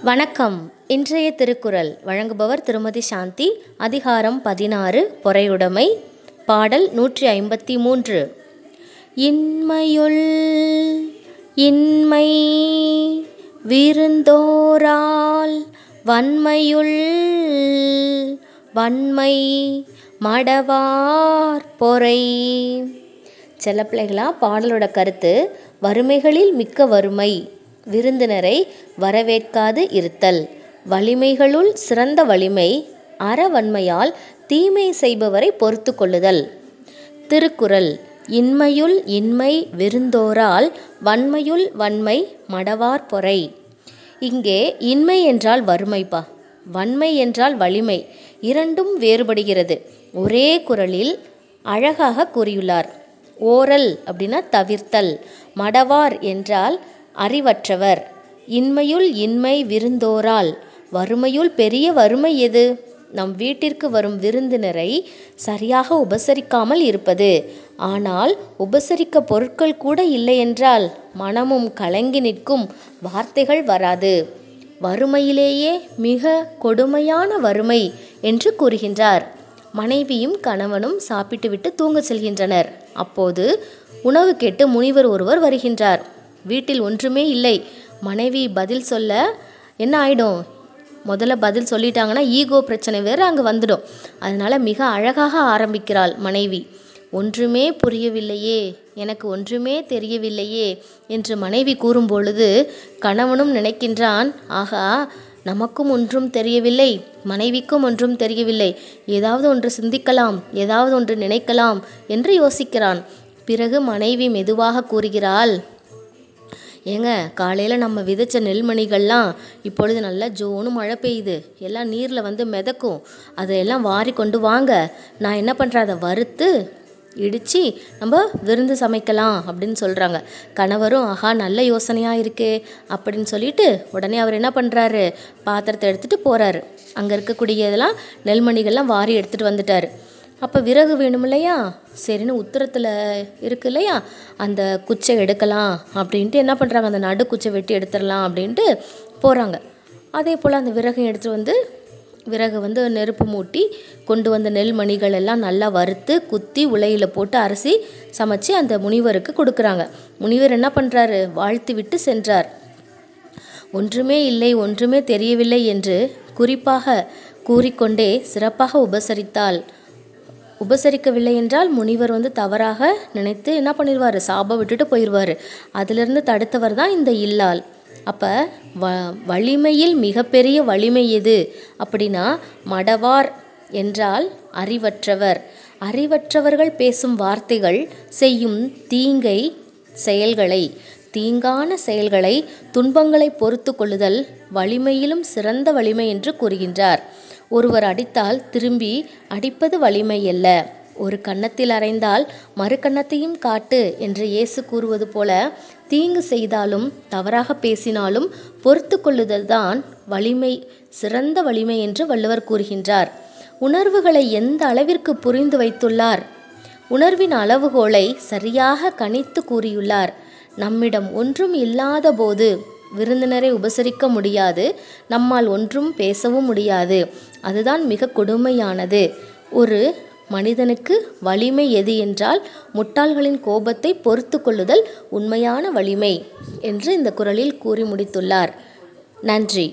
வணக்கம். இன்றைய திருக்குறள் வழங்குபவர் திருமதி சாந்தி அதிகாரம் பதினாறு பொறையுடைமை பாடல் நூற்றி ஐம்பத்தி மூன்று இன்மையுள் இன்மை விருந்தோரால் வன்மையுள் வன்மை மடவார் பொறை. செல்லப்பிள்ளைகளா பாடலோட கருத்து வறுமைகளில் மிக்க வறுமை. விருந்தினரை வரவேற்காது இருத்தல். வலிமைகளுள் சிறந்த வலிமை அறவன்மையால் தீமை செய்பவரை பொறுத்து கொள்ளுதல். திருக்குறள் இன்மையுள் இன்மை விருந்தோரால் வன்மையுள் வன்மை மடவார் பொறை. இங்கே இன்மை என்றால் வறுமைப்பா. வன்மை என்றால் வலிமை. இரண்டும் வேறுபடுகிறது. ஒரே குரலில் அழகாக கூறியுள்ளார். ஓரல் அப்படின்னா தவிர்த்தல். மடவார் என்றால் அறிவற்றவர். இன்மையுள் இன்மை விருந்தோரால். வறுமையுள் பெரிய வறுமை எது? நம் வீட்டிற்கு வரும் விருந்தினரை சரியாக உபசரிக்காமல் இருப்பது. ஆனால் உபசரிக்க பொருட்கள் கூட இல்லையென்றால் மனமும் கலங்கி நிற்கும் வார்த்தைகள் வராது. வறுமையிலேயே மிக கொடுமையான வறுமை என்று கூறுகின்றார். மனைவியும் கணவனும் சாப்பிட்டுவிட்டு தூங்க செல்கின்றனர். அப்போது உணவு கேட்டு முனிவர் ஒருவர் வருகின்றார். வீட்டில் ஒன்றுமே இல்லை. மனைவி பதில் சொல்ல என்ன ஆகிடும் முதல்ல பதில் சொல்லிட்டாங்கன்னா ஈகோ பிரச்சனை வேறு அங்கே வந்துடும். அதனால் மிக அழகாக ஆரம்பிக்கிறாள் மனைவி. ஒன்றுமே புரியவில்லையே. எனக்கு ஒன்றுமே தெரியவில்லையே என்று மனைவி கூறும் பொழுது கணவனும் நினைக்கின்றான் ஆகா நமக்கும் ஒன்றும் தெரியவில்லை. மனைவிக்கும் ஒன்றும் தெரியவில்லை. ஏதாவது ஒன்று சிந்திக்கலாம் ஏதாவது ஒன்று நினைக்கலாம் என்று யோசிக்கிறான். பிறகு மனைவி மெதுவாக கூறுகிறாள் ஏங்க காலையில் நம்ம விதைச்ச நெல்மணிகள்லாம் இப்பொழுது நல்லா ஜோனு மழை பெய்யுது. எல்லாம் நீரில் வந்து மிதக்கும். அதையெல்லாம் வாரி கொண்டு வாங்க. நான் என்ன பண்ணுறேன் அதை வறுத்து இடித்து நம்ம விருந்து சமைக்கலாம் அப்படின்னு சொல்கிறாங்க கணவரும் ஆஹா நல்ல யோசனையாக இருக்கே அப்படின்னு சொல்லிட்டு உடனே அவர் என்ன பண்ணுறாரு பாத்திரத்தை எடுத்துகிட்டு போகிறாரு அங்கே இருக்கக்கூடிய இதெல்லாம் நெல்மணிகள்லாம் வாரி எடுத்துகிட்டு வந்துட்டார். அப்போ விறகு வேணும் இல்லையா? சரின்னு உத்தரத்தில் இருக்கு இல்லையா? அந்த குச்சை எடுக்கலாம் அப்படின்ட்டு என்ன பண்ணுறாங்க அந்த நடு குச்சை வெட்டி எடுத்துடலாம் அப்படின்ட்டு போகிறாங்க அதே போல் அந்த விறகை எடுத்துட்டு வந்து விறகு வந்து நெருப்பு மூட்டி கொண்டு வந்த நெல்மணிகள் எல்லாம் நல்லா வறுத்து குத்தி உலையில் போட்டு அரிசி சமைச்சு அந்த முனிவருக்கு கொடுக்குறாங்க. முனிவர் என்ன பண்ணுறாரு வாழ்த்து விட்டு சென்றார். ஒன்றுமே இல்லை ஒன்றுமே தெரியவில்லை என்று குறிப்பாக கூறிக்கொண்டே சிறப்பாக உபசரித்தாள். உபசரிக்கவில்லை என்றால் முனிவர் வந்து தவறாக நினைத்து என்ன பண்ணிடுவார் சாபம் விட்டுட்டு போயிடுவார் அதிலிருந்து தடுத்தவர் தான் இந்த இல்லால். அப்போ வ வலிமையில் மிகப்பெரிய வலிமை எது? அப்படின்னா மடவார் என்றால் அறிவற்றவர். அறிவற்றவர்கள் பேசும் வார்த்தைகள் செய்யும் தீங்கை செயல்களை தீங்கான செயல்களை துன்பங்களை பொறுத்து கொள்ளுதல் வலிமையிலும் சிறந்த வலிமை என்று கூறுகின்றார். ஒருவர் அடித்தால் திரும்பி அடிப்பது வலிமையல்ல. ஒரு கன்னத்தில் அறைந்தால் மறு கன்னத்தையும் காட்டு என்று இயேசு கூறுவது போல தீங்கு செய்தாலும் தவறாக பேசினாலும் பொறுத்து கொள்ளுதல் தான் வலிமை சிறந்த வலிமை என்று வள்ளுவர் கூறுகின்றார். உணர்வுகளை எந்த அளவிற்கு புரிந்து வைத்துள்ளார்? உணர்வின் அளவுகோலை சரியாக கணித்து கூறியுள்ளார். நம்மிடம் ஒன்றும் இல்லாத போது விருந்தினரை உபசரிக்க முடியாது. நம்மால் ஒன்றும் பேசவும் முடியாது. அதுதான் மிக கொடுமையானது. ஒரு மனிதனுக்கு வலிமை எது என்றால் முட்டாள்களின் கோபத்தை பொறுத்து கொள்ளுதல் உண்மையான வலிமை என்று இந்த குரலில் கூறி முடித்துள்ளார். நன்றி.